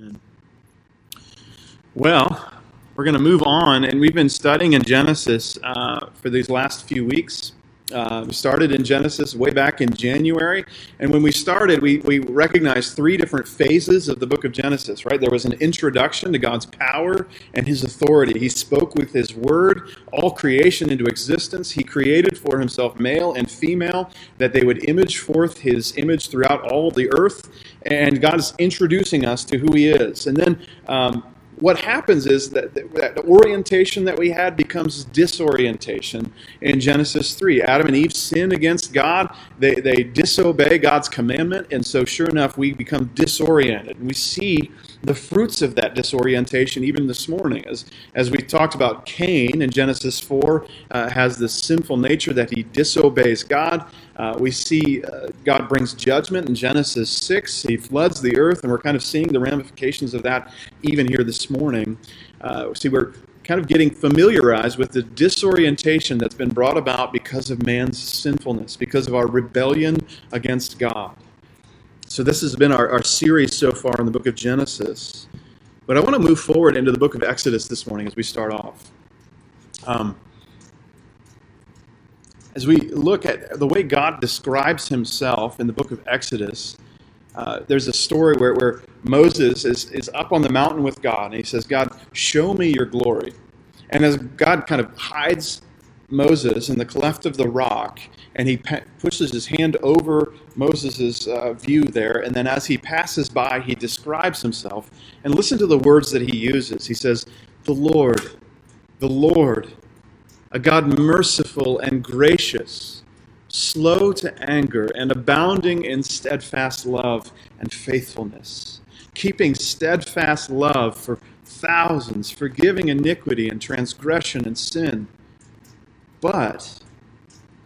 Amen. Well, we're going to move on, and we've been studying in Genesis uh, for these last few weeks. Uh, we started in Genesis way back in January, and when we started, we, we recognized three different phases of the book of Genesis, right? There was an introduction to God's power and his authority. He spoke with his word all creation into existence. He created for himself male and female that they would image forth his image throughout all the earth, and God is introducing us to who he is. And then um, what happens is that, that the orientation that we had becomes disorientation in Genesis 3. Adam and Eve sin against God, they, they disobey God's commandment, and so sure enough, we become disoriented. And we see the fruits of that disorientation even this morning. As, as we talked about, Cain in Genesis 4 uh, has this sinful nature that he disobeys God. Uh, we see uh, God brings judgment in Genesis 6. He floods the earth, and we're kind of seeing the ramifications of that even here this morning. Uh, see, we're kind of getting familiarized with the disorientation that's been brought about because of man's sinfulness, because of our rebellion against God. So, this has been our, our series so far in the book of Genesis. But I want to move forward into the book of Exodus this morning as we start off. Um, as we look at the way God describes himself in the book of Exodus, uh, there's a story where, where Moses is, is up on the mountain with God, and he says, God, show me your glory. And as God kind of hides Moses in the cleft of the rock, and he pushes his hand over Moses' uh, view there. And then as he passes by, he describes himself. And listen to the words that he uses. He says, The Lord, the Lord, a God merciful and gracious, slow to anger, and abounding in steadfast love and faithfulness, keeping steadfast love for thousands, forgiving iniquity and transgression and sin. But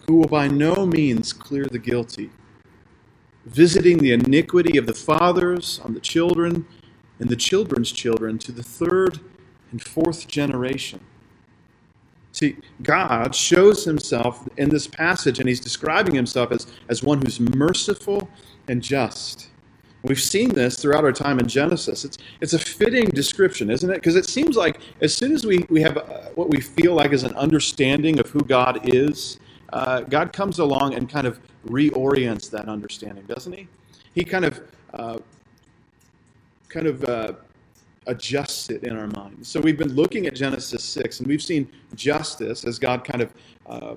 who will by no means clear the guilty, visiting the iniquity of the fathers on the children and the children's children to the third and fourth generation. See, God shows himself in this passage, and he's describing himself as, as one who's merciful and just. We've seen this throughout our time in Genesis. It's, it's a fitting description, isn't it? Because it seems like as soon as we, we have uh, what we feel like is an understanding of who God is, uh, God comes along and kind of reorients that understanding, doesn't He? He kind of uh, kind of uh, adjusts it in our minds. So we've been looking at Genesis six, and we've seen justice as God kind of uh,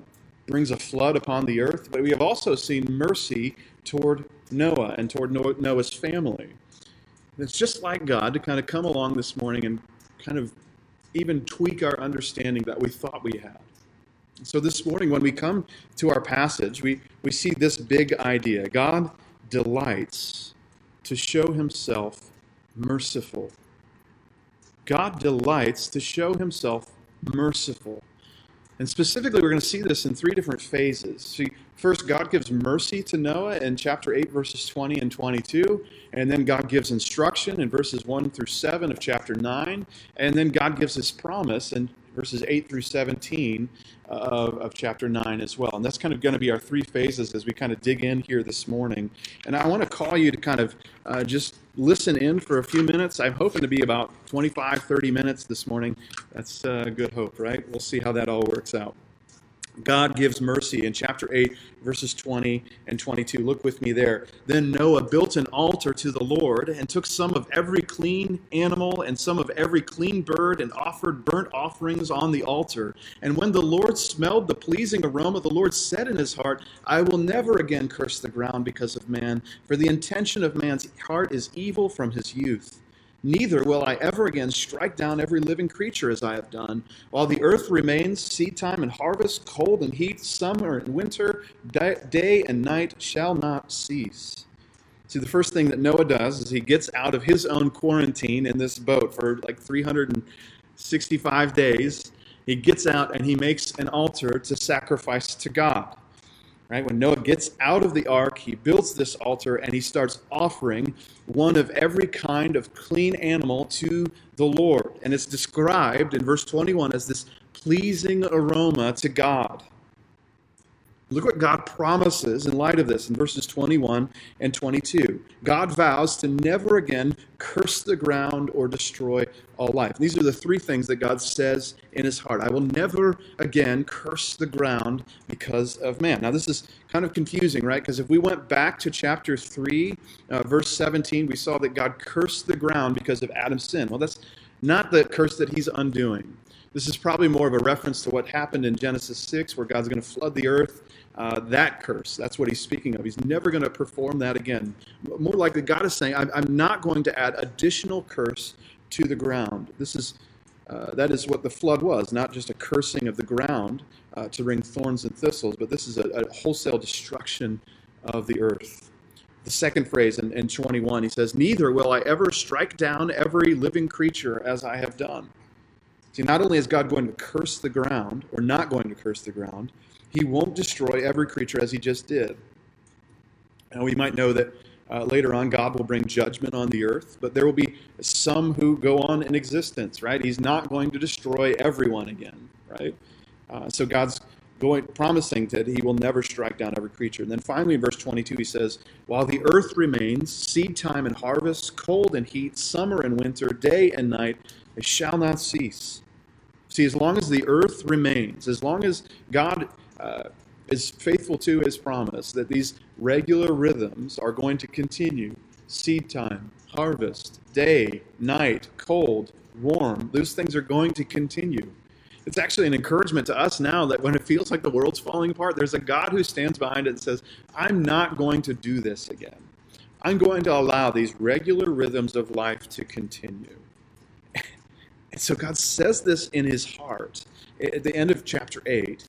brings a flood upon the earth, but we have also seen mercy toward Noah and toward Noah's family. it's just like God to kind of come along this morning and kind of even tweak our understanding that we thought we had. So this morning, when we come to our passage, we, we see this big idea God delights to show himself merciful. God delights to show himself merciful. And specifically, we're going to see this in three different phases. See, first, God gives mercy to Noah in chapter 8, verses 20 and 22. And then God gives instruction in verses 1 through 7 of chapter 9. And then God gives his promise in verses 8 through 17 of, of chapter 9 as well. And that's kind of going to be our three phases as we kind of dig in here this morning. And I want to call you to kind of uh, just listen in for a few minutes. I'm hoping to be about 25, 30 minutes this morning. That's uh, good hope, right? We'll see how that all works out. God gives mercy in chapter 8, verses 20 and 22. Look with me there. Then Noah built an altar to the Lord and took some of every clean animal and some of every clean bird and offered burnt offerings on the altar. And when the Lord smelled the pleasing aroma, the Lord said in his heart, I will never again curse the ground because of man, for the intention of man's heart is evil from his youth. Neither will I ever again strike down every living creature as I have done. While the earth remains, seed time and harvest, cold and heat, summer and winter, day and night shall not cease. See, the first thing that Noah does is he gets out of his own quarantine in this boat for like 365 days. He gets out and he makes an altar to sacrifice to God. Right? When Noah gets out of the ark, he builds this altar and he starts offering one of every kind of clean animal to the Lord. And it's described in verse 21 as this pleasing aroma to God. Look what God promises in light of this in verses 21 and 22. God vows to never again curse the ground or destroy all life. These are the three things that God says in his heart. I will never again curse the ground because of man. Now, this is kind of confusing, right? Because if we went back to chapter 3, uh, verse 17, we saw that God cursed the ground because of Adam's sin. Well, that's not the curse that he's undoing. This is probably more of a reference to what happened in Genesis 6, where God's going to flood the earth uh, that curse. That's what he's speaking of. He's never going to perform that again. More likely, God is saying, I'm, I'm not going to add additional curse to the ground. This is uh, that is what the flood was, not just a cursing of the ground uh, to bring thorns and thistles, but this is a, a, wholesale destruction of the earth. The second phrase in, in 21, he says, Neither will I ever strike down every living creature as I have done. See, not only is God going to curse the ground, or not going to curse the ground, he won't destroy every creature as he just did. Now, we might know that uh, later on God will bring judgment on the earth, but there will be some who go on in existence, right? He's not going to destroy everyone again, right? Uh, so God's going promising that he will never strike down every creature. And then finally in verse 22 he says, "While the earth remains, seed time and harvest, cold and heat, summer and winter, day and night, they shall not cease." See, as long as the earth remains, as long as God uh, is faithful to his promise that these regular rhythms are going to continue seed time, harvest, day, night, cold, warm. Those things are going to continue. It's actually an encouragement to us now that when it feels like the world's falling apart, there's a God who stands behind it and says, I'm not going to do this again. I'm going to allow these regular rhythms of life to continue. And so God says this in his heart at the end of chapter 8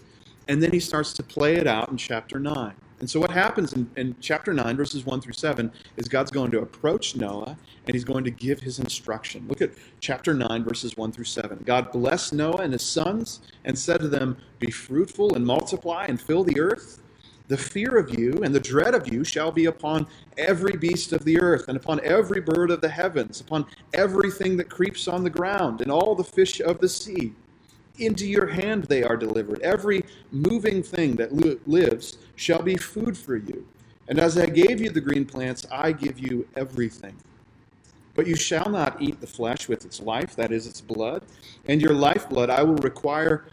and then he starts to play it out in chapter 9. And so, what happens in, in, chapter 9, verses 1 through 7, is God's going to approach Noah and he's going to give his instruction. Look at chapter 9, verses 1 through 7. God blessed Noah and his sons and said to them, Be fruitful and multiply and fill the earth. The fear of you and the dread of you shall be upon every beast of the earth, and upon every bird of the heavens, upon everything that creeps on the ground, and all the fish of the sea into your hand they are delivered. Every moving thing that lives shall be food for you. And as I gave you the green plants, I give you everything. But you shall not eat the flesh with its life, that is, its blood. And your lifeblood I will require,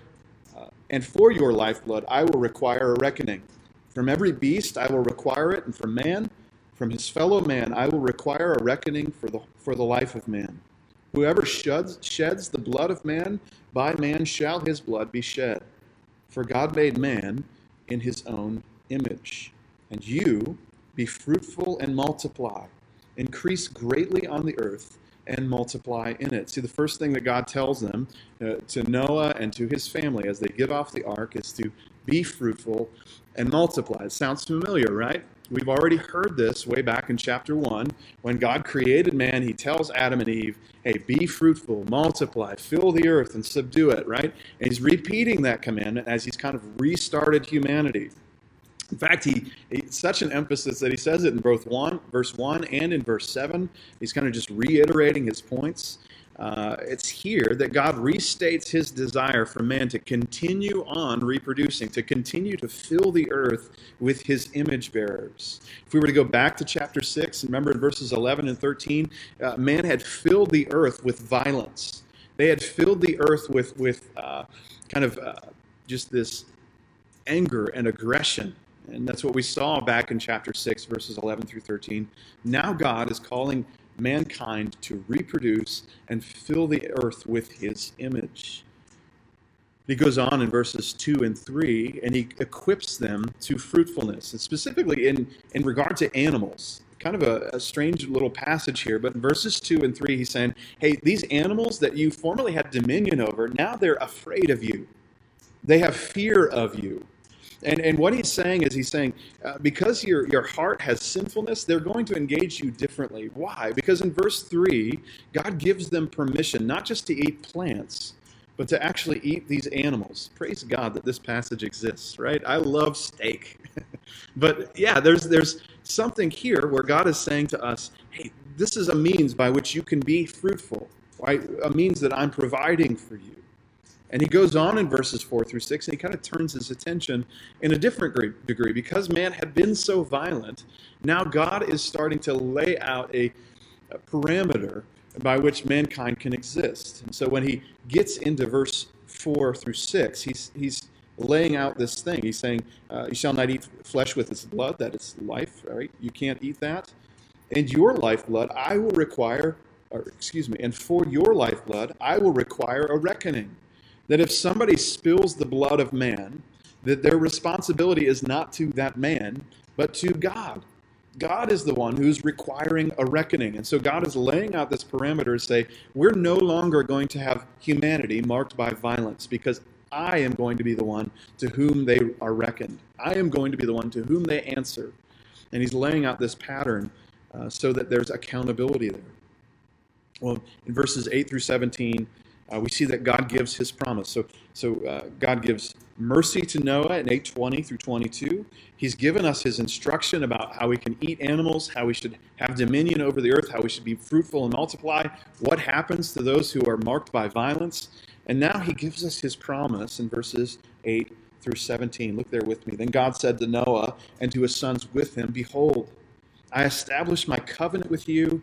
uh, and for your lifeblood I will require a reckoning. From every beast I will require it, and from man, from his fellow man, I will require a reckoning for the, for the life of man. Whoever sheds, sheds the blood of man, by man shall his blood be shed. For God made man in his own image. And you be fruitful and multiply, increase greatly on the earth, and multiply in it. See, the first thing that God tells them uh, to Noah and to his family as they get off the ark is to be fruitful and multiply. It sounds familiar, right? We've already heard this way back in chapter 1. When God created man, he tells Adam and Eve, hey, be fruitful, multiply, fill the earth, and subdue it, right? And he's repeating that commandment as he's kind of restarted humanity. In fact, he, he such an emphasis that he says it in both one, verse 1 and in verse 7. He's kind of just reiterating his points uh, it's here that God restates his desire for man to continue on reproducing, to continue to fill the earth with his image bearers. If we were to go back to chapter 6, remember in verses 11 and 13, uh, man had filled the earth with violence. They had filled the earth with, with uh, kind of uh, just this anger and aggression. And that's what we saw back in chapter 6, verses 11 through 13. Now God is calling mankind to reproduce and fill the earth with his image. He goes on in verses 2 and 3, and he equips them to fruitfulness, and specifically in, in regard to animals. Kind of a, a strange little passage here, but in verses 2 and 3, he's saying, Hey, these animals that you formerly had dominion over, now they're afraid of you. They have fear of you. And, and what he's saying is he's saying, uh, because your, your heart has sinfulness, they're going to engage you differently. Why? Because in verse 3, God gives them permission not just to eat plants, but to actually eat these animals. Praise God that this passage exists, right? I love steak. but yeah, there's, there's something here where God is saying to us, hey, this is a means by which you can be fruitful, right? A means that I'm providing for you. And he goes on in verses 4 through 6, and he kind of turns his attention in a different degree. Because man had been so violent, now God is starting to lay out a, a parameter by which mankind can exist. And so when he gets into verse 4 through 6, he's, he's laying out this thing. He's saying, uh, You shall not eat flesh with its blood, that is life, right? You can't eat that. And your lifeblood I will require, or excuse me, and for your lifeblood I will require a reckoning that if somebody spills the blood of man, that their responsibility is not to that man, but to God. God is the one who's requiring a reckoning. And so God is laying out this parameter to say, we're no longer going to have humanity marked by violence because I am going to be the one to whom they are reckoned. I am going to be the one to whom they answer. And he's laying out this pattern uh, so that there's accountability there. Well, in verses 8 through 17, uh, we see that God gives his promise. So, so uh, God gives mercy to Noah in 8:20 through 22. He's given us his instruction about how we can eat animals, how we should have dominion over the earth, how we should be fruitful and multiply, what happens to those who are marked by violence. And now he gives us his promise in verses 8 through 17. Look there with me. Then God said to Noah and to his sons with him, Behold, I establish my covenant with you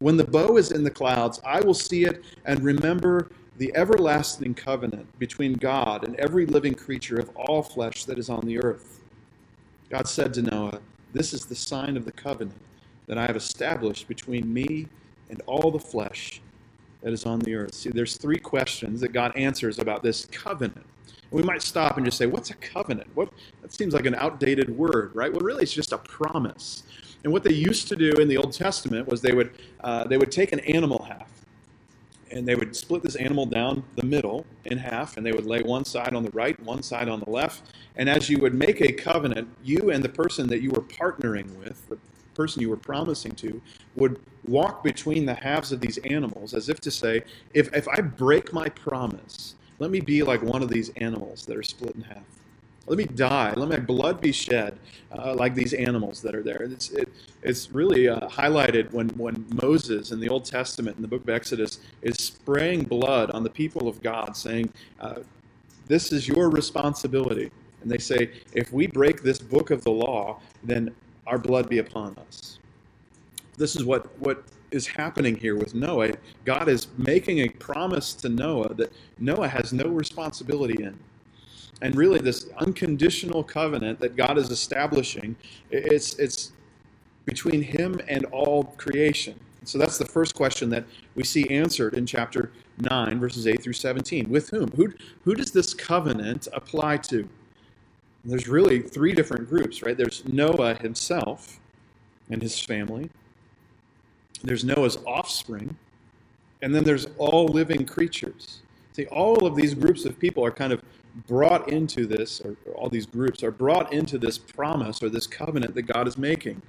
When the bow is in the clouds, I will see it and remember the everlasting covenant between God and every living creature of all flesh that is on the earth. God said to Noah, This is the sign of the covenant that I have established between me and all the flesh that is on the earth. See, there's three questions that God answers about this covenant. we might stop and just say, What's a covenant? What that seems like an outdated word, right? Well, really, it's just a promise. And what they used to do in the Old Testament was they would, uh, they would take an animal half and they would split this animal down the middle in half and they would lay one side on the right, one side on the left. And as you would make a covenant, you and the person that you were partnering with, the person you were promising to, would walk between the halves of these animals as if to say, if, if I break my promise, let me be like one of these animals that are split in half. Let me die. Let my blood be shed uh, like these animals that are there. It's, it, it's really uh, highlighted when, when Moses in the Old Testament, in the book of Exodus, is spraying blood on the people of God, saying, uh, This is your responsibility. And they say, If we break this book of the law, then our blood be upon us. This is what, what is happening here with Noah. God is making a promise to Noah that Noah has no responsibility in and really this unconditional covenant that God is establishing, it's, it's between him and all creation. So that's the first question that we see answered in chapter 9, verses 8 through 17. With whom? Who, who does this covenant apply to? There's really three different groups, right? There's Noah himself and his family, there's Noah's offspring, and then there's all living creatures. See, all of these groups of people are kind of brought into this, or, all these groups are brought into this promise or this covenant that God is making.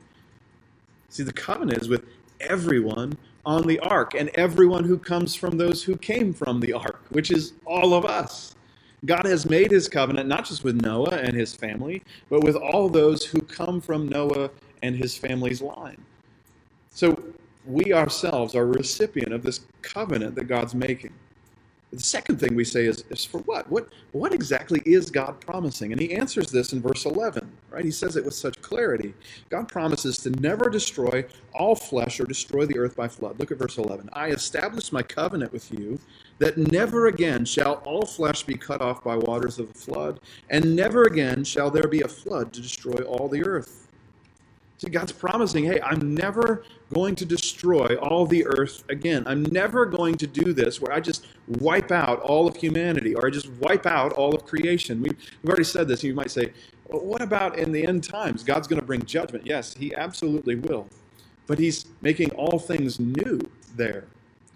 See, the covenant is with everyone on the ark and everyone who comes from those who came from the ark, which is all of us. God has made his covenant not just with Noah and his family, but with all those who come from Noah and his family's line. So we ourselves are a recipient of this covenant that God's making. The second thing we say is, is for what? what? What exactly is God promising? And he answers this in verse 11. right? He says it with such clarity. God promises to never destroy all flesh or destroy the earth by flood. Look at verse 11. I establish my covenant with you that never again shall all flesh be cut off by waters of the flood, and never again shall there be a flood to destroy all the earth. God's promising, hey, I'm never going to destroy all the earth again. I'm never going to do this where I just wipe out all of humanity or I just wipe out all of creation. We've, already said this. You might say, well, what about in the end times? God's going to bring judgment. Yes, He absolutely will. But He's making all things new there.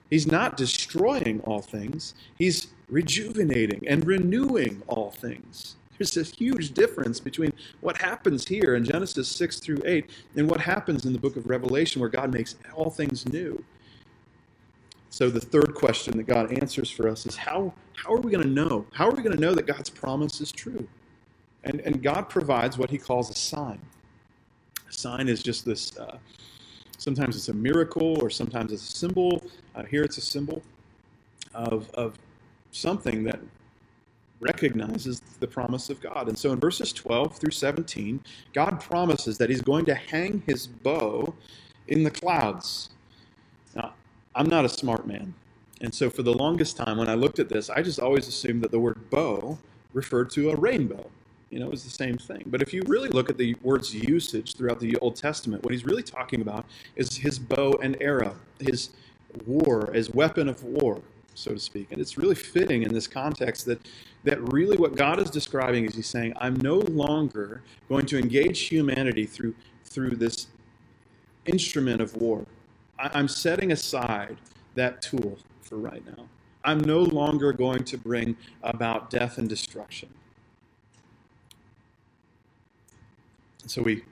He's not destroying all things, He's rejuvenating and renewing all things. There's a huge difference between what happens here in Genesis 6 through 8 and what happens in the book of Revelation where God makes all things new. So, the third question that God answers for us is how, how are we going to know? How are we going to know that God's promise is true? And, and God provides what he calls a sign. A sign is just this uh, sometimes it's a miracle or sometimes it's a symbol. Uh, here it's a symbol of, of something that recognizes the promise of God. And so in verses 12 through 17, God promises that he's going to hang his bow in the clouds. Now, I'm not a smart man. And so for the longest time, when I looked at this, I just always assumed that the word bow referred to a rainbow. You know, it was the same thing. But if you really look at the word's usage throughout the Old Testament, what he's really talking about is his bow and arrow, his war, his weapon of war so to speak. And it's really fitting in this context that, that really what God is describing is He's saying, I'm no longer going to engage humanity through, through this instrument of war. I'm setting aside that tool for right now. I'm no longer going to bring about death and destruction. So we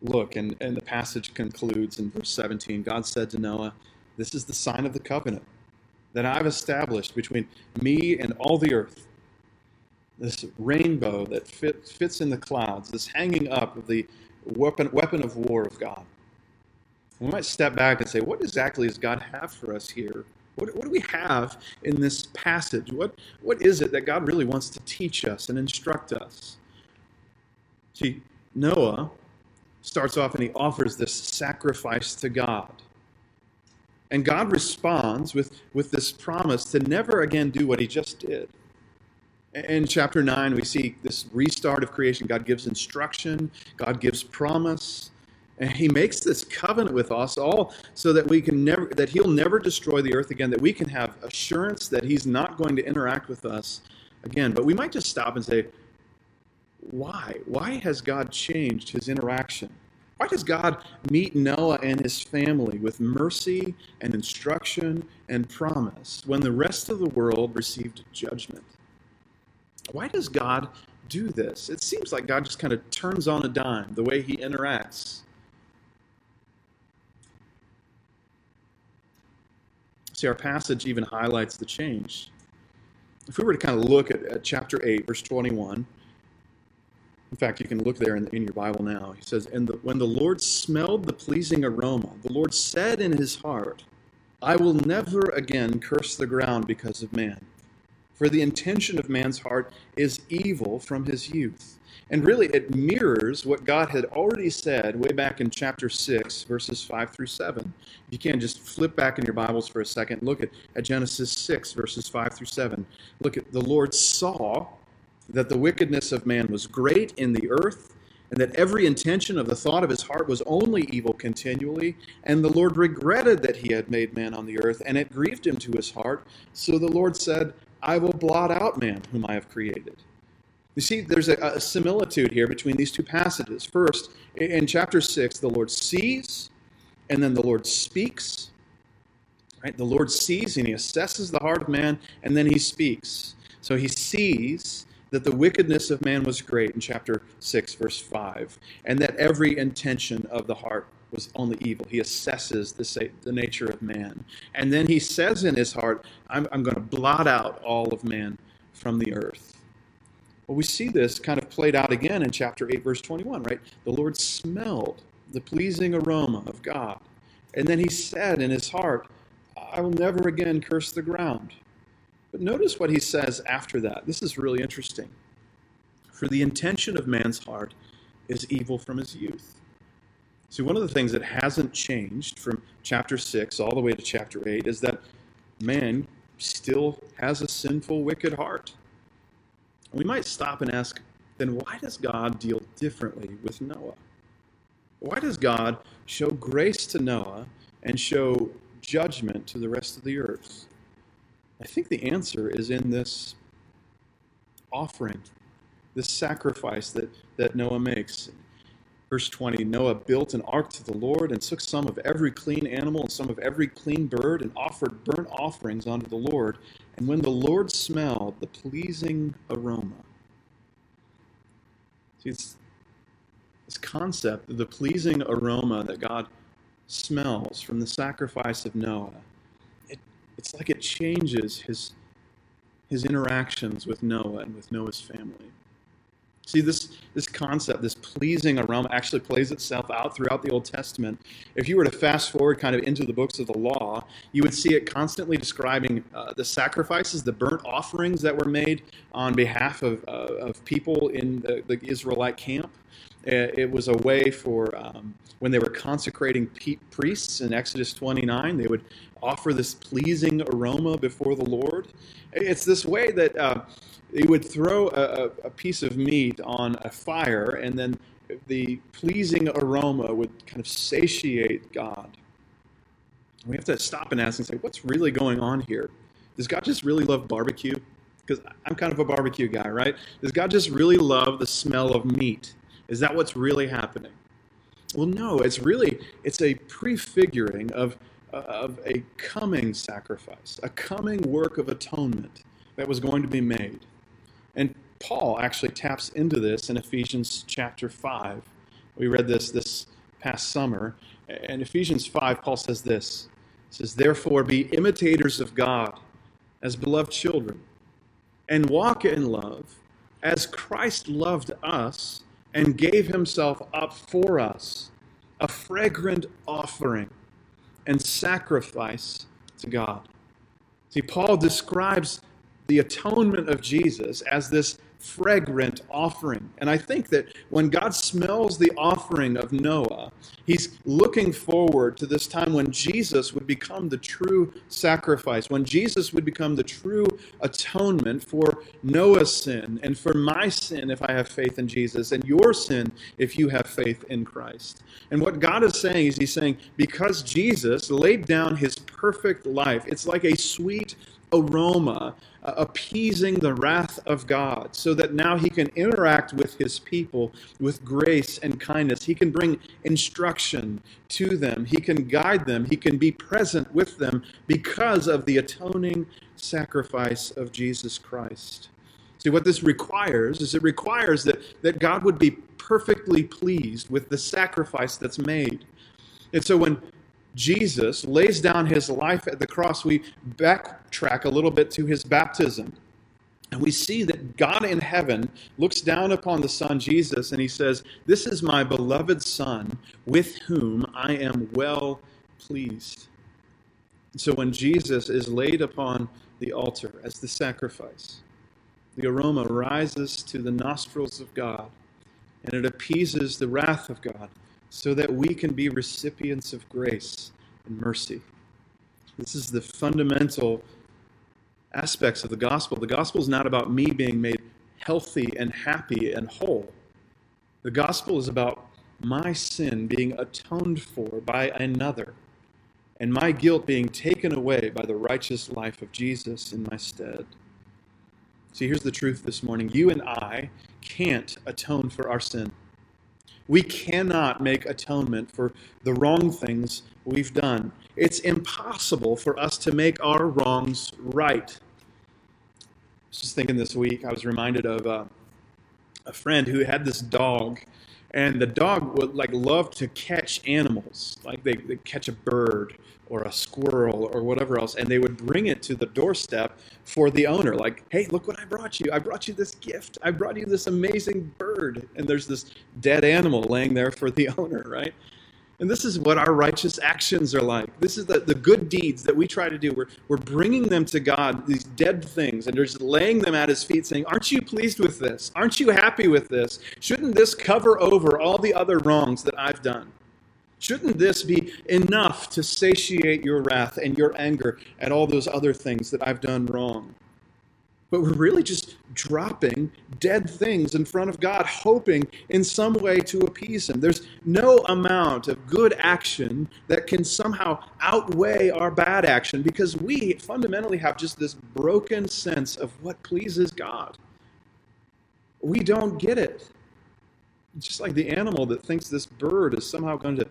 look, and, and the passage concludes in verse 17 God said to Noah, This is the sign of the covenant that I've established between me and all the earth. This rainbow that fit, fits in the clouds, this hanging up of the weapon, weapon of war of God. We might step back and say, what exactly does God have for us here? What, what do we have in this passage? What, what is it that God really wants to teach us and instruct us? See, Noah starts off and he offers this sacrifice to God. And God responds with, with this promise to never again do what he just did. In chapter 9, we see this restart of creation. God gives instruction, God gives promise, and he makes this covenant with us all so that we can never that he'll never destroy the earth again, that we can have assurance that he's not going to interact with us again. But we might just stop and say, why? Why has God changed his interaction? Why does God meet Noah and his family with mercy and instruction and promise when the rest of the world received judgment? Why does God do this? It seems like God just kind of turns on a dime the way he interacts. See, our passage even highlights the change. If we were to kind of look at, at chapter 8, verse 21, in fact, you can look there in, in your Bible now. He says, And the, when the Lord smelled the pleasing aroma, the Lord said in his heart, I will never again curse the ground because of man. For the intention of man's heart is evil from his youth. And really, it mirrors what God had already said way back in chapter 6, verses 5 through 7. If you can, just flip back in your Bibles for a second. Look at, at Genesis 6, verses 5 through 7. Look at the Lord saw that the wickedness of man was great in the earth, and that every intention of the thought of his heart was only evil continually. And the Lord regretted that he had made man on the earth, and it grieved him to his heart. So the Lord said, I will blot out man whom I have created. You see, there's a, a similitude here between these two passages. First, in chapter 6, the Lord sees, and then the Lord speaks. Right? The Lord sees and he assesses the heart of man, and then he speaks. So he sees, that the wickedness of man was great in chapter 6, verse 5, and that every intention of the heart was only evil. He assesses the, the nature of man. And then he says in his heart, I'm, I'm going to blot out all of man from the earth. Well, we see this kind of played out again in chapter 8, verse 21, right? The Lord smelled the pleasing aroma of God. And then he said in his heart, I will never again curse the ground. But notice what he says after that. This is really interesting. For the intention of man's heart is evil from his youth. See, one of the things that hasn't changed from chapter 6 all the way to chapter 8 is that man still has a sinful, wicked heart. We might stop and ask, then why does God deal differently with Noah? Why does God show grace to Noah and show judgment to the rest of the earth? I think the answer is in this offering, this sacrifice that, that Noah makes. Verse 20 Noah built an ark to the Lord and took some of every clean animal and some of every clean bird and offered burnt offerings unto the Lord. And when the Lord smelled the pleasing aroma, see, it's this concept of the pleasing aroma that God smells from the sacrifice of Noah, it's like it changes his, his interactions with Noah and with Noah's family. See, this, this concept, this pleasing aroma, actually plays itself out throughout the Old Testament. If you were to fast forward kind of into the books of the law, you would see it constantly describing uh, the sacrifices, the burnt offerings that were made on behalf of, uh, of people in the, the, Israelite camp. It was a way for um, when they were consecrating priests in Exodus 29, they would offer this pleasing aroma before the Lord. It's this way that. Uh, he would throw a, a, piece of meat on a fire, and then the pleasing aroma would kind of satiate God. We have to stop and ask and say, what's really going on here? Does God just really love barbecue? Because I'm kind of a barbecue guy, right? Does God just really love the smell of meat? Is that what's really happening? Well, no. It's really it's a prefiguring of of a coming sacrifice, a coming work of atonement that was going to be made. And Paul actually taps into this in Ephesians chapter 5. We read this this past summer. In Ephesians 5, Paul says this He says, Therefore, be imitators of God as beloved children, and walk in love as Christ loved us and gave himself up for us, a fragrant offering and sacrifice to God. See, Paul describes the atonement of Jesus as this fragrant offering. And I think that when God smells the offering of Noah, he's looking forward to this time when Jesus would become the true sacrifice, when Jesus would become the true atonement for Noah's sin and for my sin if I have faith in Jesus, and your sin if you have faith in Christ. And what God is saying is, He's saying, because Jesus laid down His perfect life, it's like a sweet aroma Uh, appeasing the wrath of God so that now he can interact with his people with grace and kindness. He can bring instruction to them, he can guide them, he can be present with them because of the atoning sacrifice of Jesus Christ. See, what this requires is it requires that, that God would be perfectly pleased with the sacrifice that's made. And so when Jesus lays down his life at the cross, we backtrack a little bit to his baptism. And we see that God in heaven looks down upon the Son Jesus and he says, This is my beloved Son with whom I am well pleased. And so when Jesus is laid upon the altar as the sacrifice, the aroma rises to the nostrils of God and it appeases the wrath of God so that we can be recipients of grace and mercy. This is the fundamental aspects of the gospel. The gospel is not about me being made healthy and happy and whole. The gospel is about my sin being atoned for by another and my guilt being taken away by the righteous life of Jesus in my stead. See, here's the truth this morning. You and I can't atone for our sin. We cannot make atonement for the wrong things we've done. It's impossible for us to make our wrongs right. I was just thinking this week, I was reminded of uh, a friend who had this dog and the dog would like love to catch animals. Like they, they catch a bird or a squirrel or whatever else and they would bring it to the doorstep for the owner. Like hey look what i brought you. I brought you this gift. I brought you this amazing bird. And there's this dead animal laying there for the owner right And this is what our righteous actions are like. This is the, the good deeds that we try to do. We're, we're bringing them to God, these dead things, and just laying them at His feet, saying, Aren't you pleased with this? Aren't you happy with this? Shouldn't this cover over all the other wrongs that I've done? Shouldn't this be enough to satiate your wrath and your anger at all those other things that I've done wrong? But we're really just dropping dead things in front of God, hoping in some way to appease Him. There's no amount of good action that can somehow outweigh our bad action because we fundamentally have just this broken sense of what pleases God. We don't get it. It's just like the animal that thinks this bird is somehow going to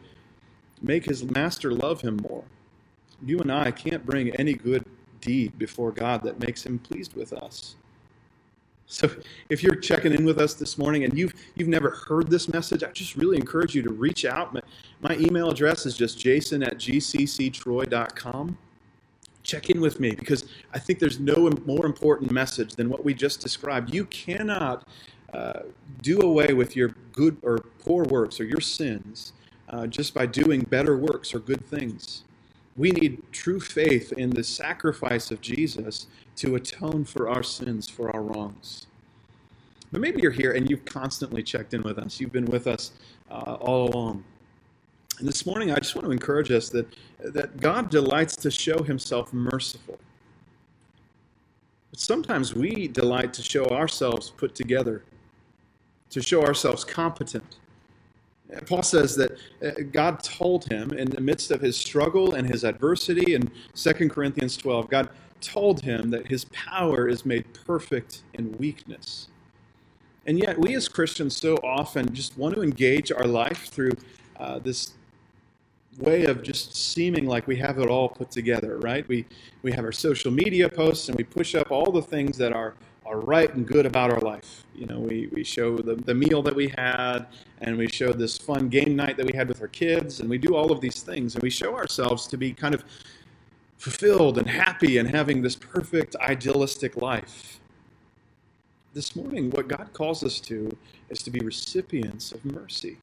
make his master love him more. You and I can't bring any good deed before God that makes him pleased with us. So if you're checking in with us this morning and you've you've never heard this message, I just really encourage you to reach out. My, my email address is just jason at gcctroy.com. Check in with me because I think there's no more important message than what we just described. You cannot uh, do away with your good or poor works or your sins uh, just by doing better works or good things. We need true faith in the sacrifice of Jesus to atone for our sins, for our wrongs. But maybe you're here and you've constantly checked in with us. You've been with us uh, all along. And this morning, I just want to encourage us that, that God delights to show himself merciful. But sometimes we delight to show ourselves put together, to show ourselves competent, Paul says that uh, God told him in the midst of his struggle and his adversity in 2 Corinthians 12, God told him that his power is made perfect in weakness. And yet, we as Christians so often just want to engage our life through uh, this way of just seeming like we have it all put together, right? We, we have our social media posts and we push up all the things that are are right and good about our life. You know, we, we show the, the meal that we had, and we show this fun game night that we had with our kids, and we do all of these things, and we show ourselves to be kind of fulfilled and happy and having this perfect, idealistic life. This morning, what God calls us to is to be recipients of mercy,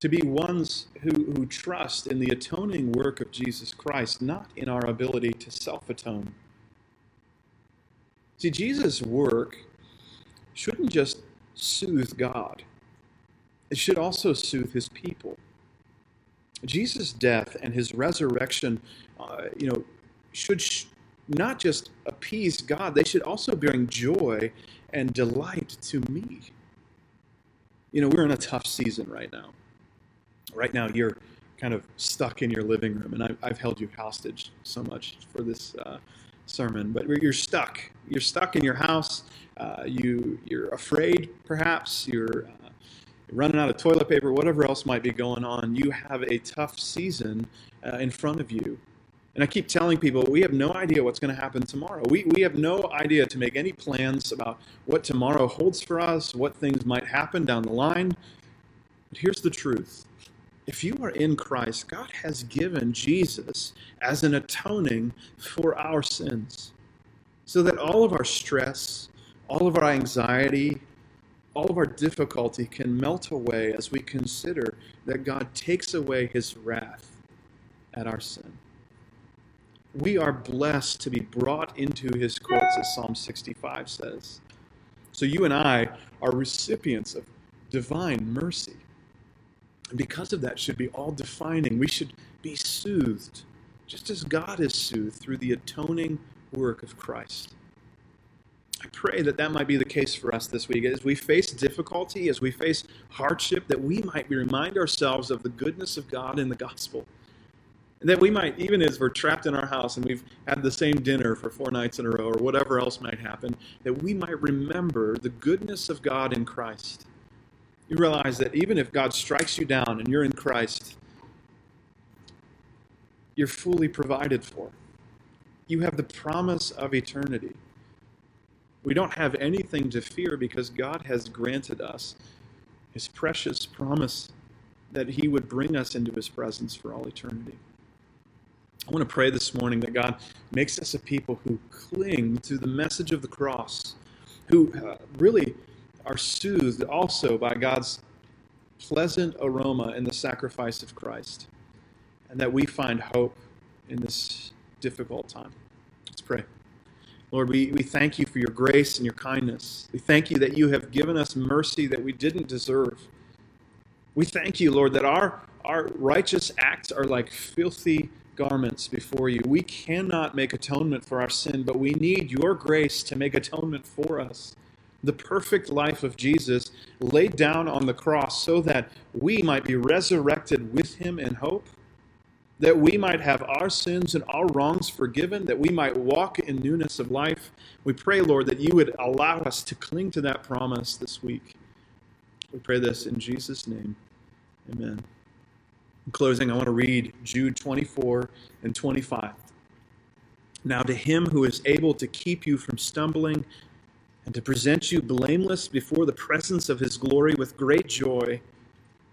to be ones who, who trust in the atoning work of Jesus Christ, not in our ability to self atone. See, Jesus' work shouldn't just soothe God, it should also soothe his people. Jesus' death and his resurrection, uh, you know, should sh- not just appease God, they should also bring joy and delight to me. You know, we're in a tough season right now. Right now, you're kind of stuck in your living room, and I've, I've held you hostage so much for this uh, sermon, but you're stuck. You're stuck in your house. Uh, you you're afraid, perhaps. You're uh, running out of toilet paper, whatever else might be going on. You have a tough season uh, in front of you. And I keep telling people we have no idea what's going to happen tomorrow. We, we have no idea to make any plans about what tomorrow holds for us, what things might happen down the line. But here's the truth if you are in Christ, God has given Jesus as an atoning for our sins. So that all of our stress, all of our anxiety, all of our difficulty can melt away as we consider that God takes away his wrath at our sin. We are blessed to be brought into his courts, as Psalm 65 says. So you and I are recipients of divine mercy. And because of that, should be all defining. We should be soothed, just as God is soothed through the atoning work of Christ. I pray that that might be the case for us this week. As we face difficulty, as we face hardship, that we might remind ourselves of the goodness of God in the gospel. And that we might, even as we're trapped in our house and we've had the same dinner for four nights in a row or whatever else might happen, that we might remember the goodness of God in Christ you realize that even if God strikes you down and you're in Christ, you're fully provided for. You have the promise of eternity. We don't have anything to fear because God has granted us his precious promise that he would bring us into his presence for all eternity. I want to pray this morning that God makes us a people who cling to the message of the cross, who uh, really are soothed also by God's pleasant aroma in the sacrifice of Christ, and that we find hope in this difficult time. Let's pray. Lord, we, we thank you for your grace and your kindness. We thank you that you have given us mercy that we didn't deserve. We thank you, Lord, that our, our righteous acts are like filthy garments before you. We cannot make atonement for our sin, but we need your grace to make atonement for us. The perfect life of Jesus laid down on the cross so that we might be resurrected with him in hope that we might have our sins and our wrongs forgiven, that we might walk in newness of life. We pray, Lord, that you would allow us to cling to that promise this week. We pray this in Jesus' name. Amen. In closing, I want to read Jude 24 and 25. Now, to him who is able to keep you from stumbling and to present you blameless before the presence of his glory with great joy,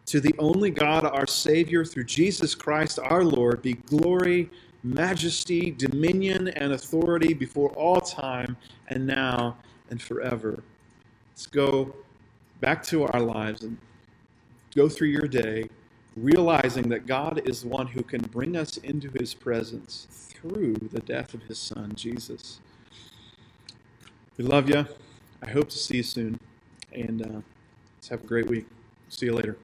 to the only God, our Savior, through Jesus Christ our Lord, be glory, majesty, dominion, and authority before all time, and now and forever. Let's go back to our lives and go through your day realizing that God is the one who can bring us into his presence through the death of his son, Jesus. We love you. I hope to see you soon. And uh, let's have a great week. See you later.